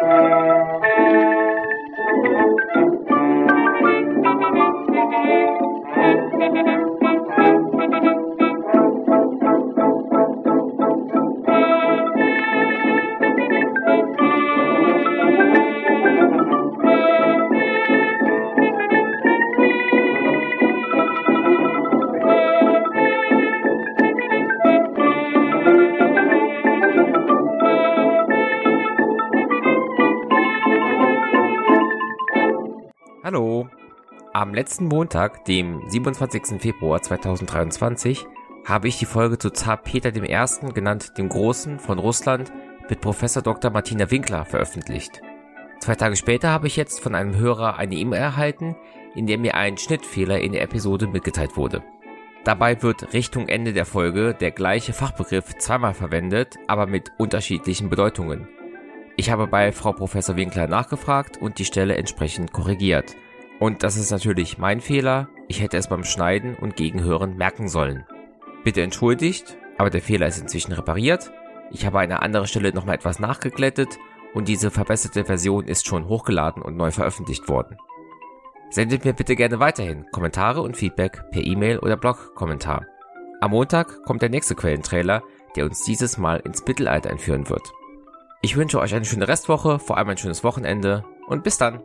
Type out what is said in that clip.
Thank you. Hallo. Am letzten Montag, dem 27. Februar 2023, habe ich die Folge zu Zar Peter I., genannt dem Großen von Russland, mit Professor Dr. Martina Winkler veröffentlicht. Zwei Tage später habe ich jetzt von einem Hörer eine E-Mail erhalten, in der mir ein Schnittfehler in der Episode mitgeteilt wurde. Dabei wird Richtung Ende der Folge der gleiche Fachbegriff zweimal verwendet, aber mit unterschiedlichen Bedeutungen. Ich habe bei Frau Professor Winkler nachgefragt und die Stelle entsprechend korrigiert. Und das ist natürlich mein Fehler. Ich hätte es beim Schneiden und Gegenhören merken sollen. Bitte entschuldigt, aber der Fehler ist inzwischen repariert. Ich habe an einer anderen Stelle nochmal etwas nachgeglättet und diese verbesserte Version ist schon hochgeladen und neu veröffentlicht worden. Sendet mir bitte gerne weiterhin Kommentare und Feedback per E-Mail oder Blog-Kommentar. Am Montag kommt der nächste Quellentrailer, der uns dieses Mal ins Mittelalter entführen wird. Ich wünsche euch eine schöne Restwoche, vor allem ein schönes Wochenende und bis dann.